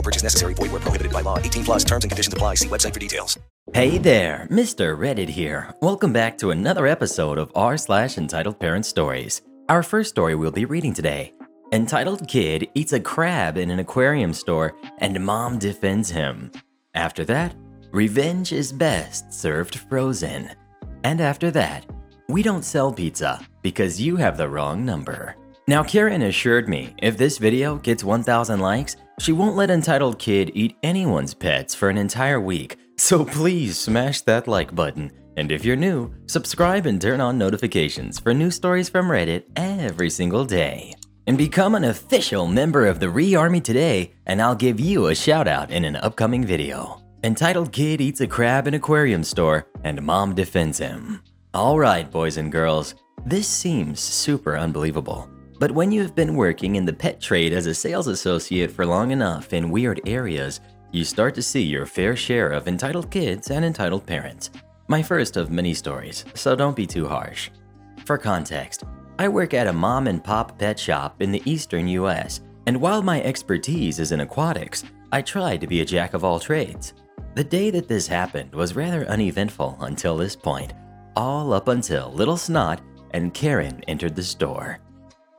No purchase necessary. Void where prohibited by law. 18 plus terms and conditions apply. See website for details. Hey there, Mr. Reddit here. Welcome back to another episode of r slash entitled parent stories. Our first story we'll be reading today. Entitled kid eats a crab in an aquarium store and mom defends him. After that, revenge is best served frozen. And after that, we don't sell pizza because you have the wrong number. Now, Karen assured me if this video gets 1,000 likes, she won't let Entitled Kid eat anyone's pets for an entire week. So please smash that like button. And if you're new, subscribe and turn on notifications for new stories from Reddit every single day. And become an official member of the Re Army today, and I'll give you a shout out in an upcoming video. Entitled Kid eats a crab in aquarium store, and mom defends him. Alright, boys and girls, this seems super unbelievable. But when you've been working in the pet trade as a sales associate for long enough in weird areas, you start to see your fair share of entitled kids and entitled parents. My first of many stories, so don't be too harsh. For context, I work at a mom and pop pet shop in the eastern US, and while my expertise is in aquatics, I try to be a jack of all trades. The day that this happened was rather uneventful until this point, all up until Little Snot and Karen entered the store.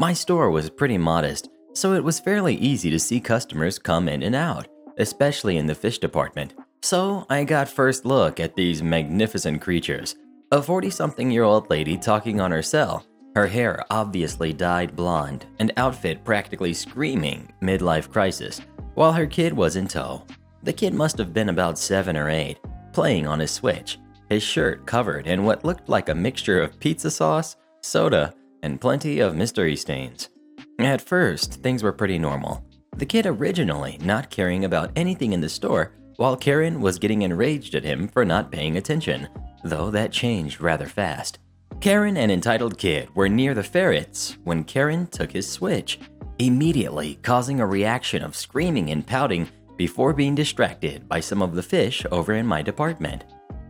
My store was pretty modest, so it was fairly easy to see customers come in and out, especially in the fish department. So I got first look at these magnificent creatures. A 40 something year old lady talking on her cell, her hair obviously dyed blonde, and outfit practically screaming midlife crisis, while her kid was in tow. The kid must have been about 7 or 8, playing on his Switch, his shirt covered in what looked like a mixture of pizza sauce, soda, and plenty of mystery stains. At first, things were pretty normal. The kid originally not caring about anything in the store, while Karen was getting enraged at him for not paying attention, though that changed rather fast. Karen and Entitled Kid were near the ferrets when Karen took his switch, immediately causing a reaction of screaming and pouting before being distracted by some of the fish over in my department.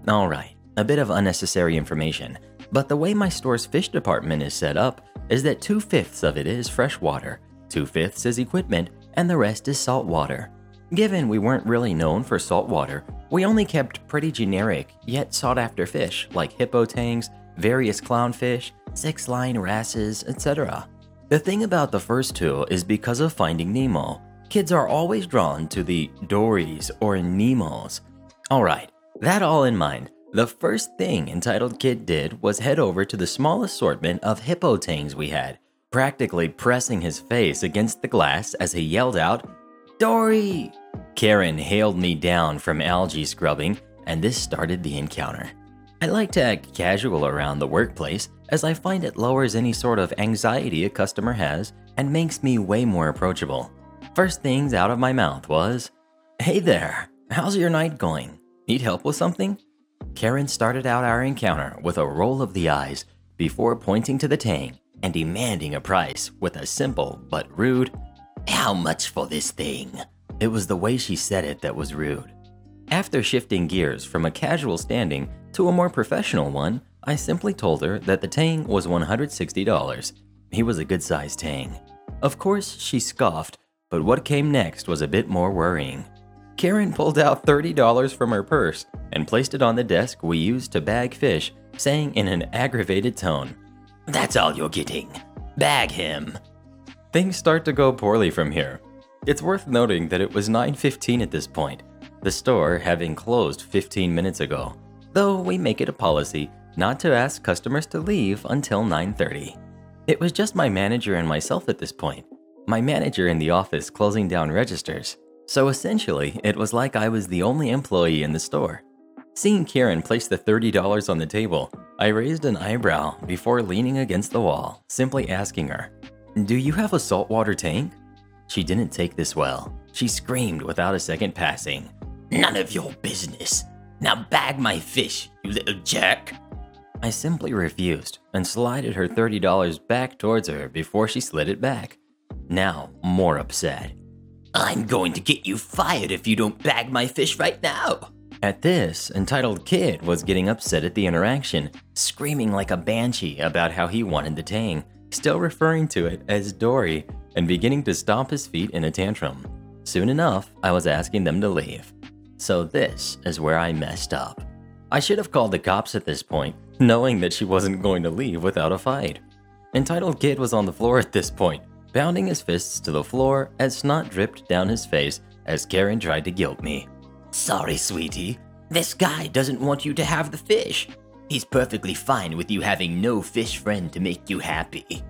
Alright, a bit of unnecessary information, but the way my store's fish department is set up is that two fifths of it is freshwater, two fifths is equipment, and the rest is saltwater. Given we weren't really known for saltwater, we only kept pretty generic yet sought after fish like hippo tangs, various clownfish, six line wrasses, etc. The thing about the first two is because of Finding Nemo. Kids are always drawn to the Dories or Nemos. Alright, that all in mind, the first thing Entitled Kid did was head over to the small assortment of hippo tangs we had, practically pressing his face against the glass as he yelled out, Dory! Karen hailed me down from algae scrubbing, and this started the encounter. I like to act casual around the workplace as I find it lowers any sort of anxiety a customer has and makes me way more approachable. First things out of my mouth was, Hey there, how's your night going? Need help with something? Karen started out our encounter with a roll of the eyes before pointing to the tang and demanding a price with a simple but rude, How much for this thing? It was the way she said it that was rude. After shifting gears from a casual standing to a more professional one, I simply told her that the tang was $160. He was a good sized tang. Of course, she scoffed, but what came next was a bit more worrying. Karen pulled out $30 from her purse and placed it on the desk we used to bag fish, saying in an aggravated tone, That's all you're getting. Bag him. Things start to go poorly from here. It's worth noting that it was 9:15 at this point. the store having closed 15 minutes ago, though we make it a policy not to ask customers to leave until 9:30. It was just my manager and myself at this point. My manager in the office closing down registers. So essentially, it was like I was the only employee in the store. Seeing Karen place the $30 on the table, I raised an eyebrow before leaning against the wall, simply asking her, Do you have a saltwater tank? She didn't take this well. She screamed without a second passing, None of your business. Now bag my fish, you little jerk. I simply refused and slided her $30 back towards her before she slid it back. Now, more upset. I'm going to get you fired if you don't bag my fish right now. At this, entitled kid was getting upset at the interaction, screaming like a banshee about how he wanted the tang, still referring to it as Dory, and beginning to stomp his feet in a tantrum. Soon enough, I was asking them to leave. So this is where I messed up. I should have called the cops at this point, knowing that she wasn't going to leave without a fight. Entitled Kid was on the floor at this point, pounding his fists to the floor as snot dripped down his face as Karen tried to guilt me. Sorry, sweetie. This guy doesn't want you to have the fish. He's perfectly fine with you having no fish friend to make you happy.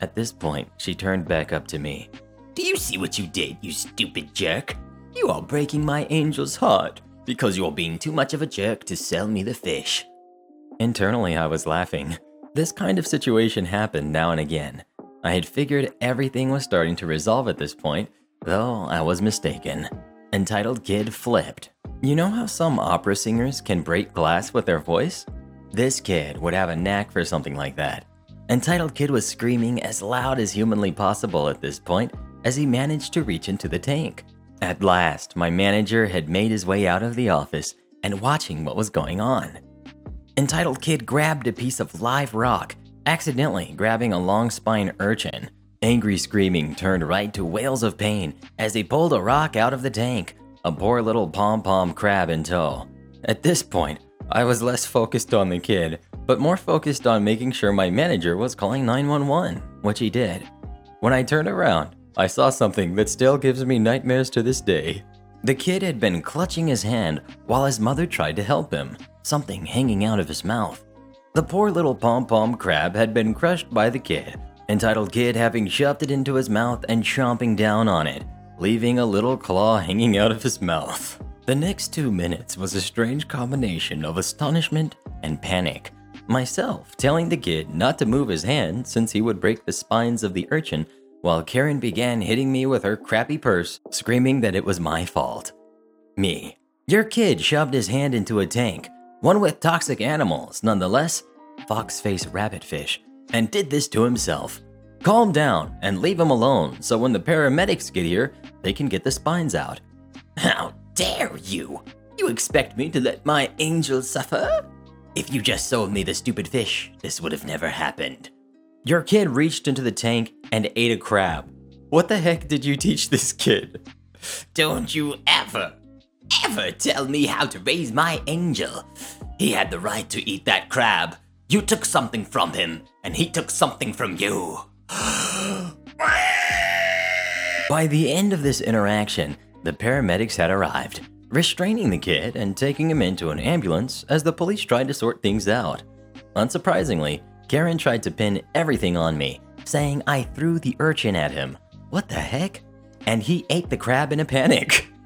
At this point, she turned back up to me. Do you see what you did, you stupid jerk? You are breaking my angel's heart because you're being too much of a jerk to sell me the fish. Internally, I was laughing. This kind of situation happened now and again. I had figured everything was starting to resolve at this point, though I was mistaken. Entitled Kid flipped. You know how some opera singers can break glass with their voice? This kid would have a knack for something like that. Entitled Kid was screaming as loud as humanly possible at this point as he managed to reach into the tank. At last, my manager had made his way out of the office and watching what was going on. Entitled Kid grabbed a piece of live rock, accidentally grabbing a long spine urchin. Angry screaming turned right to wails of pain as he pulled a rock out of the tank, a poor little pom pom crab in tow. At this point, I was less focused on the kid, but more focused on making sure my manager was calling 911, which he did. When I turned around, I saw something that still gives me nightmares to this day. The kid had been clutching his hand while his mother tried to help him, something hanging out of his mouth. The poor little pom pom crab had been crushed by the kid, entitled Kid having shoved it into his mouth and chomping down on it, leaving a little claw hanging out of his mouth. The next two minutes was a strange combination of astonishment and panic. Myself telling the kid not to move his hand since he would break the spines of the urchin while Karen began hitting me with her crappy purse, screaming that it was my fault. Me. Your kid shoved his hand into a tank, one with toxic animals, nonetheless, fox-face rabbitfish, and did this to himself. Calm down and leave him alone so when the paramedics get here, they can get the spines out. How dare you! You expect me to let my angel suffer? If you just sold me the stupid fish, this would have never happened. Your kid reached into the tank and ate a crab. What the heck did you teach this kid? Don't you ever, ever tell me how to raise my angel. He had the right to eat that crab. You took something from him, and he took something from you. By the end of this interaction, the paramedics had arrived, restraining the kid and taking him into an ambulance as the police tried to sort things out. Unsurprisingly, Karen tried to pin everything on me, saying I threw the urchin at him. What the heck? And he ate the crab in a panic.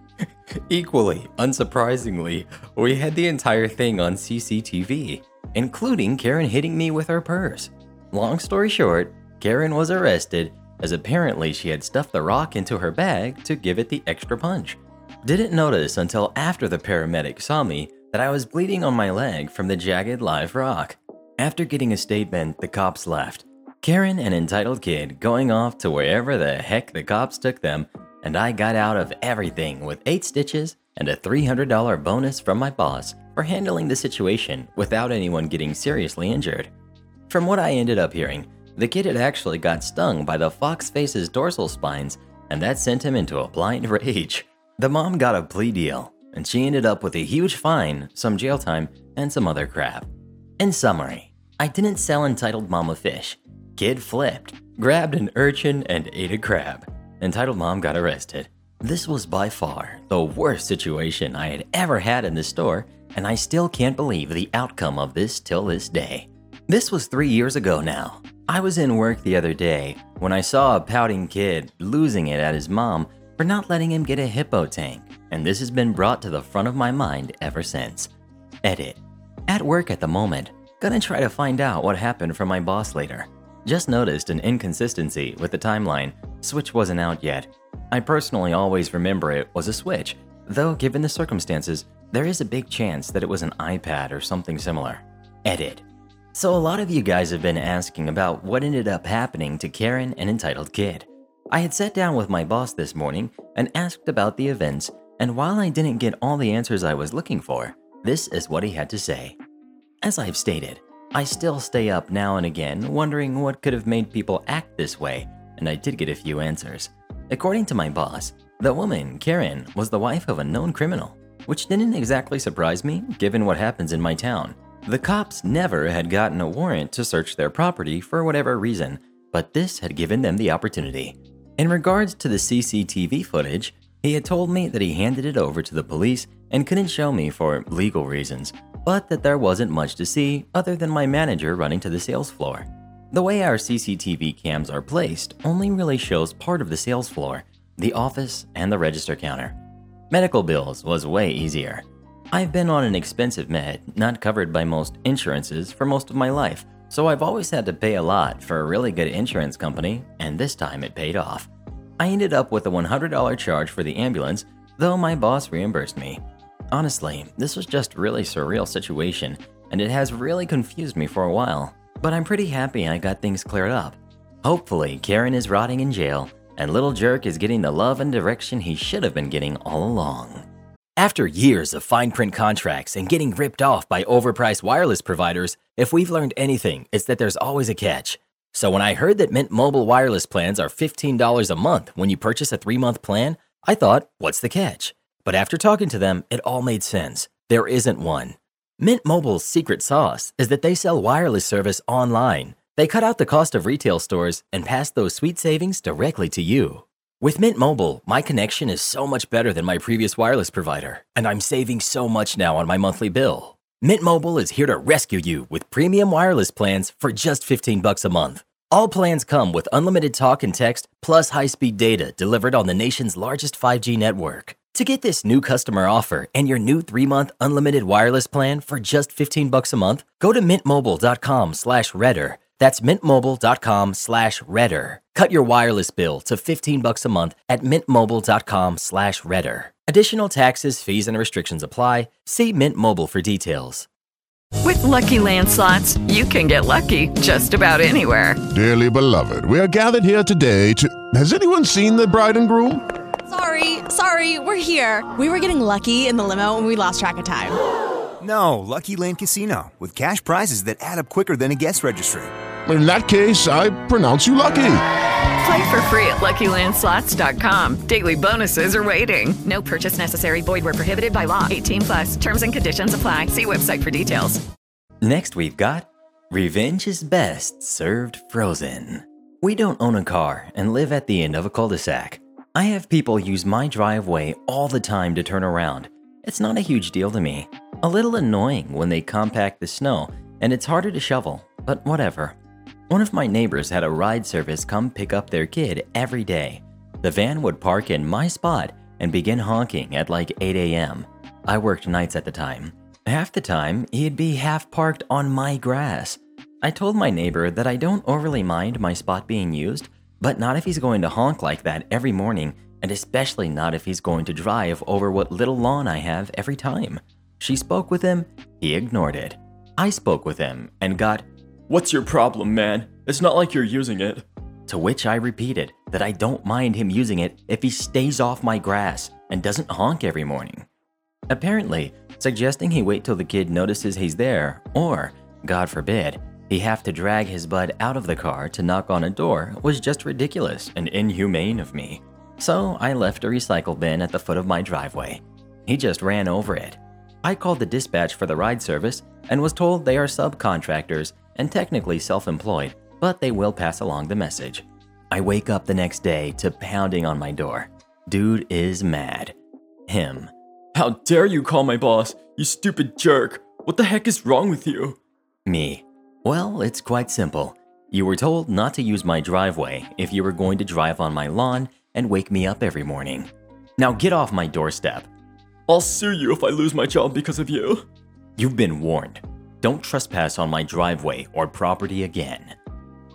Equally, unsurprisingly, we had the entire thing on CCTV, including Karen hitting me with her purse. Long story short, Karen was arrested as apparently she had stuffed the rock into her bag to give it the extra punch. Didn't notice until after the paramedic saw me that I was bleeding on my leg from the jagged live rock. After getting a statement, the cops left. Karen and entitled kid going off to wherever the heck the cops took them, and I got out of everything with 8 stitches and a $300 bonus from my boss for handling the situation without anyone getting seriously injured. From what I ended up hearing, the kid had actually got stung by the fox face's dorsal spines, and that sent him into a blind rage. The mom got a plea deal, and she ended up with a huge fine, some jail time, and some other crap. In summary, I didn't sell entitled mama fish. Kid flipped, grabbed an urchin, and ate a crab. Entitled mom got arrested. This was by far the worst situation I had ever had in the store, and I still can't believe the outcome of this till this day. This was three years ago now. I was in work the other day when I saw a pouting kid losing it at his mom for not letting him get a hippo tang, and this has been brought to the front of my mind ever since. Edit. At work at the moment, gonna try to find out what happened from my boss later. Just noticed an inconsistency with the timeline. Switch wasn't out yet. I personally always remember it was a Switch, though given the circumstances, there is a big chance that it was an iPad or something similar. Edit. So, a lot of you guys have been asking about what ended up happening to Karen and Entitled Kid. I had sat down with my boss this morning and asked about the events, and while I didn't get all the answers I was looking for, this is what he had to say. As I've stated, I still stay up now and again wondering what could have made people act this way, and I did get a few answers. According to my boss, the woman, Karen, was the wife of a known criminal, which didn't exactly surprise me given what happens in my town. The cops never had gotten a warrant to search their property for whatever reason, but this had given them the opportunity. In regards to the CCTV footage, he had told me that he handed it over to the police and couldn't show me for legal reasons, but that there wasn't much to see other than my manager running to the sales floor. The way our CCTV cams are placed only really shows part of the sales floor, the office, and the register counter. Medical bills was way easier. I've been on an expensive med, not covered by most insurances, for most of my life, so I've always had to pay a lot for a really good insurance company, and this time it paid off. I ended up with a $100 charge for the ambulance, though my boss reimbursed me. Honestly, this was just really surreal situation, and it has really confused me for a while. But I'm pretty happy I got things cleared up. Hopefully, Karen is rotting in jail, and Little Jerk is getting the love and direction he should have been getting all along. After years of fine print contracts and getting ripped off by overpriced wireless providers, if we've learned anything, it's that there's always a catch. So when I heard that Mint Mobile wireless plans are $15 a month when you purchase a three month plan, I thought, what's the catch? But after talking to them, it all made sense. There isn't one. Mint Mobile's secret sauce is that they sell wireless service online. They cut out the cost of retail stores and pass those sweet savings directly to you. With Mint Mobile, my connection is so much better than my previous wireless provider, and I'm saving so much now on my monthly bill. Mint Mobile is here to rescue you with premium wireless plans for just 15 bucks a month. All plans come with unlimited talk and text plus high-speed data delivered on the nation's largest 5G network. To get this new customer offer and your new 3-month unlimited wireless plan for just 15 bucks a month, go to mintmobile.com slash redder. That's mintmobile.com slash redder. Cut your wireless bill to 15 bucks a month at mintmobile.com slash redder. Additional taxes, fees and restrictions apply. See Mint Mobile for details. With Lucky Land slots, you can get lucky just about anywhere. Dearly beloved, we are gathered here today to. Has anyone seen the bride and groom? Sorry, sorry, we're here. We were getting lucky in the limo and we lost track of time. No, Lucky Land Casino, with cash prizes that add up quicker than a guest registry. In that case, I pronounce you lucky. Play for free at LuckyLandSlots.com. Daily bonuses are waiting. No purchase necessary. Void where prohibited by law. 18 plus. Terms and conditions apply. See website for details. Next, we've got Revenge is Best Served Frozen. We don't own a car and live at the end of a cul de sac. I have people use my driveway all the time to turn around. It's not a huge deal to me. A little annoying when they compact the snow, and it's harder to shovel, but whatever. One of my neighbors had a ride service come pick up their kid every day. The van would park in my spot and begin honking at like 8 a.m. I worked nights at the time. Half the time, he'd be half parked on my grass. I told my neighbor that I don't overly mind my spot being used, but not if he's going to honk like that every morning, and especially not if he's going to drive over what little lawn I have every time. She spoke with him, he ignored it. I spoke with him and got, What's your problem, man? It's not like you're using it. To which I repeated that I don't mind him using it if he stays off my grass and doesn't honk every morning. Apparently, suggesting he wait till the kid notices he's there, or, God forbid, he have to drag his bud out of the car to knock on a door was just ridiculous and inhumane of me. So I left a recycle bin at the foot of my driveway. He just ran over it. I called the dispatch for the ride service and was told they are subcontractors and technically self employed, but they will pass along the message. I wake up the next day to pounding on my door. Dude is mad. Him. How dare you call my boss, you stupid jerk! What the heck is wrong with you? Me. Well, it's quite simple. You were told not to use my driveway if you were going to drive on my lawn and wake me up every morning. Now get off my doorstep. I'll sue you if I lose my job because of you. You've been warned. Don't trespass on my driveway or property again.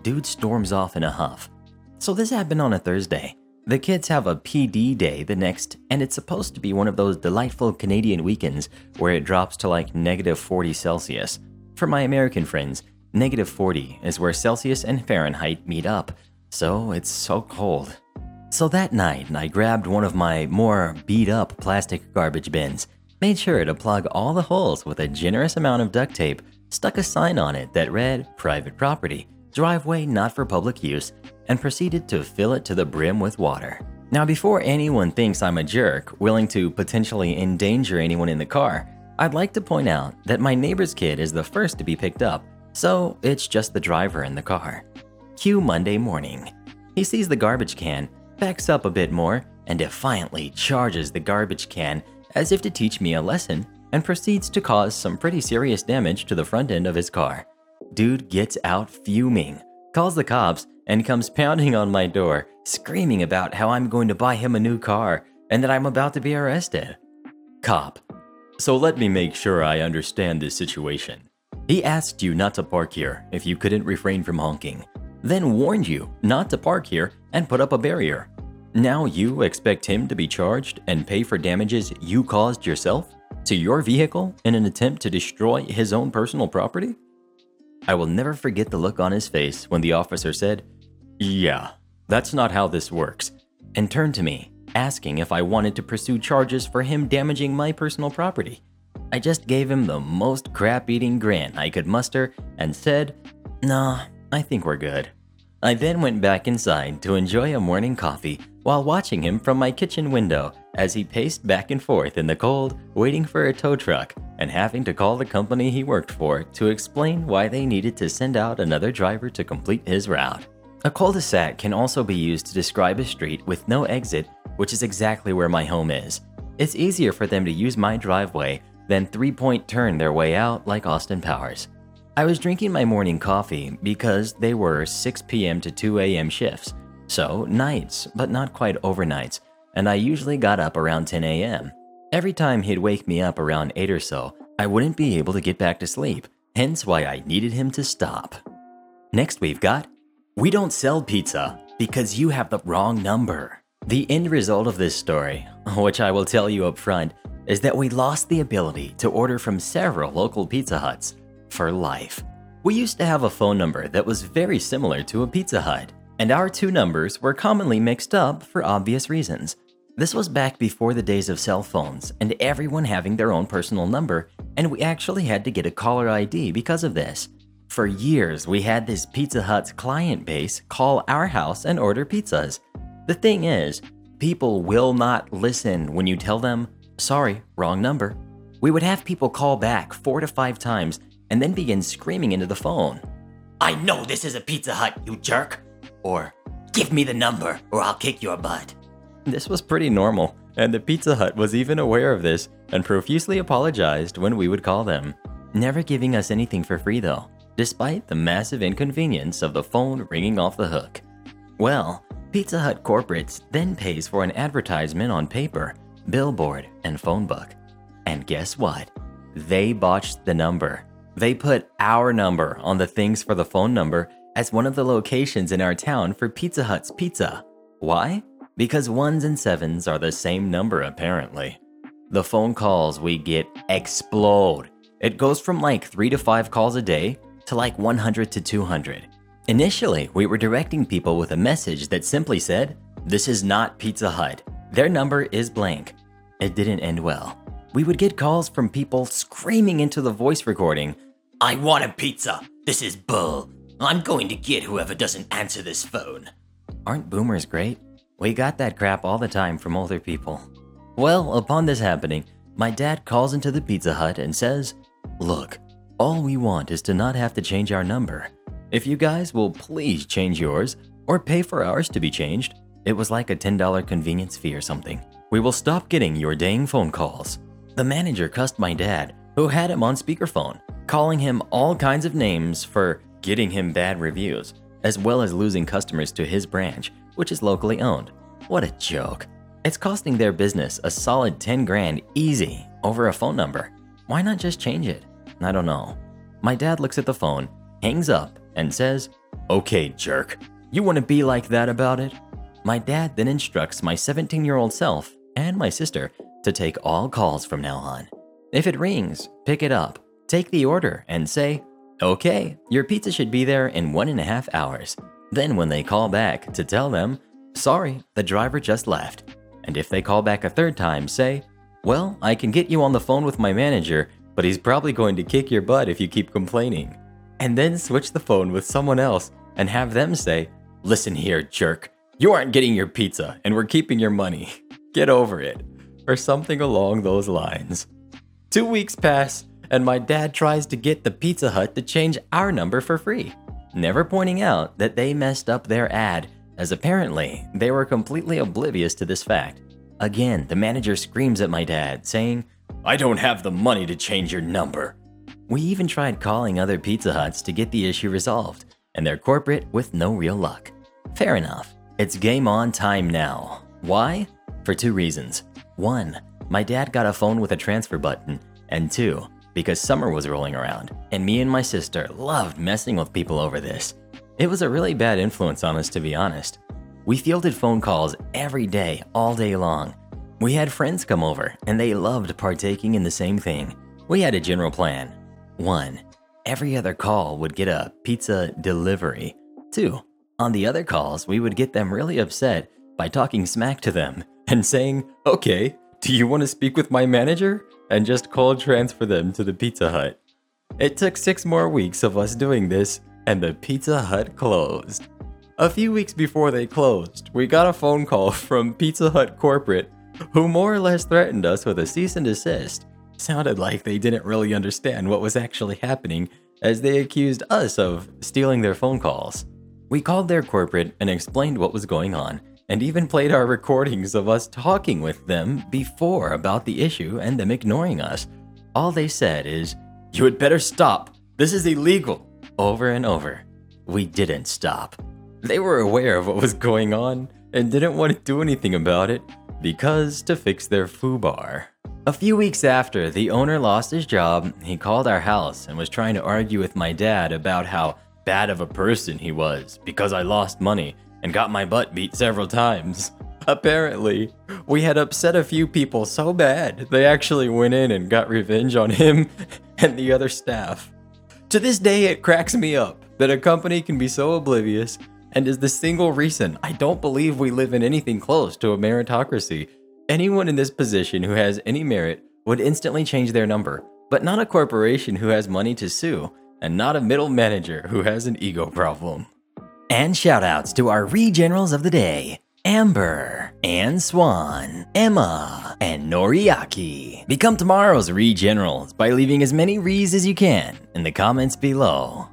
Dude storms off in a huff. So this happened on a Thursday. The kids have a PD day the next, and it's supposed to be one of those delightful Canadian weekends where it drops to like negative 40 Celsius. For my American friends, negative 40 is where Celsius and Fahrenheit meet up, so it's so cold. So that night, I grabbed one of my more beat up plastic garbage bins, made sure to plug all the holes with a generous amount of duct tape, stuck a sign on it that read private property, driveway not for public use, and proceeded to fill it to the brim with water. Now, before anyone thinks I'm a jerk willing to potentially endanger anyone in the car, I'd like to point out that my neighbor's kid is the first to be picked up, so it's just the driver in the car. Cue Monday morning. He sees the garbage can backs up a bit more, and defiantly charges the garbage can as if to teach me a lesson and proceeds to cause some pretty serious damage to the front end of his car. Dude gets out fuming, calls the cops, and comes pounding on my door, screaming about how I'm going to buy him a new car and that I'm about to be arrested. Cop. So let me make sure I understand this situation. He asked you not to park here if you couldn't refrain from honking then warned you not to park here and put up a barrier. Now you expect him to be charged and pay for damages you caused yourself to your vehicle in an attempt to destroy his own personal property? I will never forget the look on his face when the officer said, Yeah, that's not how this works, and turned to me, asking if I wanted to pursue charges for him damaging my personal property. I just gave him the most crap eating grin I could muster and said, Nah, I think we're good. I then went back inside to enjoy a morning coffee while watching him from my kitchen window as he paced back and forth in the cold, waiting for a tow truck and having to call the company he worked for to explain why they needed to send out another driver to complete his route. A cul de sac can also be used to describe a street with no exit, which is exactly where my home is. It's easier for them to use my driveway than three point turn their way out like Austin Powers. I was drinking my morning coffee because they were 6 p.m. to 2 a.m. shifts, so nights, but not quite overnights, and I usually got up around 10 a.m. Every time he'd wake me up around 8 or so, I wouldn't be able to get back to sleep, hence why I needed him to stop. Next, we've got We don't sell pizza because you have the wrong number. The end result of this story, which I will tell you up front, is that we lost the ability to order from several local Pizza Huts for life. We used to have a phone number that was very similar to a Pizza Hut, and our two numbers were commonly mixed up for obvious reasons. This was back before the days of cell phones and everyone having their own personal number, and we actually had to get a caller ID because of this. For years, we had this Pizza Hut's client base call our house and order pizzas. The thing is, people will not listen when you tell them, sorry, wrong number. We would have people call back four to five times and then begin screaming into the phone. I know this is a Pizza Hut, you jerk! Or, give me the number or I'll kick your butt. This was pretty normal, and the Pizza Hut was even aware of this and profusely apologized when we would call them, never giving us anything for free though, despite the massive inconvenience of the phone ringing off the hook. Well, Pizza Hut corporates then pays for an advertisement on paper, billboard, and phone book. And guess what? They botched the number they put our number on the things for the phone number as one of the locations in our town for Pizza Hut's pizza. Why? Because ones and sevens are the same number, apparently. The phone calls we get explode. It goes from like 3 to 5 calls a day to like 100 to 200. Initially, we were directing people with a message that simply said, This is not Pizza Hut. Their number is blank. It didn't end well. We would get calls from people screaming into the voice recording I want a pizza. This is bull. I'm going to get whoever doesn't answer this phone. Aren't boomers great? We got that crap all the time from older people. Well, upon this happening, my dad calls into the Pizza Hut and says, Look, all we want is to not have to change our number. If you guys will please change yours or pay for ours to be changed, It was like a $10 convenience fee or something. We will stop getting your dang phone calls. The manager cussed my dad, who had him on speakerphone, calling him all kinds of names for getting him bad reviews, as well as losing customers to his branch, which is locally owned. What a joke. It's costing their business a solid 10 grand easy over a phone number. Why not just change it? I don't know. My dad looks at the phone, hangs up, and says, Okay, jerk. You want to be like that about it? My dad then instructs my 17 year old self and my sister to take all calls from now on. If it rings, pick it up, take the order, and say, Okay, your pizza should be there in one and a half hours. Then, when they call back, to tell them, Sorry, the driver just left. And if they call back a third time, say, Well, I can get you on the phone with my manager, but he's probably going to kick your butt if you keep complaining. And then switch the phone with someone else and have them say, Listen here, jerk. You aren't getting your pizza, and we're keeping your money. Get over it. Or something along those lines. Two weeks pass, and my dad tries to get the Pizza Hut to change our number for free, never pointing out that they messed up their ad, as apparently they were completely oblivious to this fact. Again, the manager screams at my dad, saying, I don't have the money to change your number. We even tried calling other Pizza Huts to get the issue resolved, and they're corporate with no real luck. Fair enough. It's game on time now. Why? For two reasons. One, my dad got a phone with a transfer button, and two, because summer was rolling around, and me and my sister loved messing with people over this. It was a really bad influence on us, to be honest. We fielded phone calls every day, all day long. We had friends come over, and they loved partaking in the same thing. We had a general plan. One, every other call would get a pizza delivery. Two, on the other calls, we would get them really upset by talking smack to them and saying, Okay, do you want to speak with my manager? And just cold transfer them to the Pizza Hut. It took six more weeks of us doing this, and the Pizza Hut closed. A few weeks before they closed, we got a phone call from Pizza Hut corporate who more or less threatened us with a cease and desist. Sounded like they didn't really understand what was actually happening, as they accused us of stealing their phone calls. We called their corporate and explained what was going on, and even played our recordings of us talking with them before about the issue and them ignoring us. All they said is, You had better stop. This is illegal. Over and over. We didn't stop. They were aware of what was going on and didn't want to do anything about it because to fix their FUBAR. A few weeks after the owner lost his job, he called our house and was trying to argue with my dad about how bad of a person he was because I lost money and got my butt beat several times. Apparently, we had upset a few people so bad they actually went in and got revenge on him and the other staff. To this day, it cracks me up that a company can be so oblivious and is the single reason I don't believe we live in anything close to a meritocracy. Anyone in this position who has any merit would instantly change their number, but not a corporation who has money to sue, and not a middle manager who has an ego problem. And shoutouts to our re-generals of the day. Amber, Anne Swan, Emma, and Noriaki. Become tomorrow's re-generals by leaving as many re's as you can in the comments below.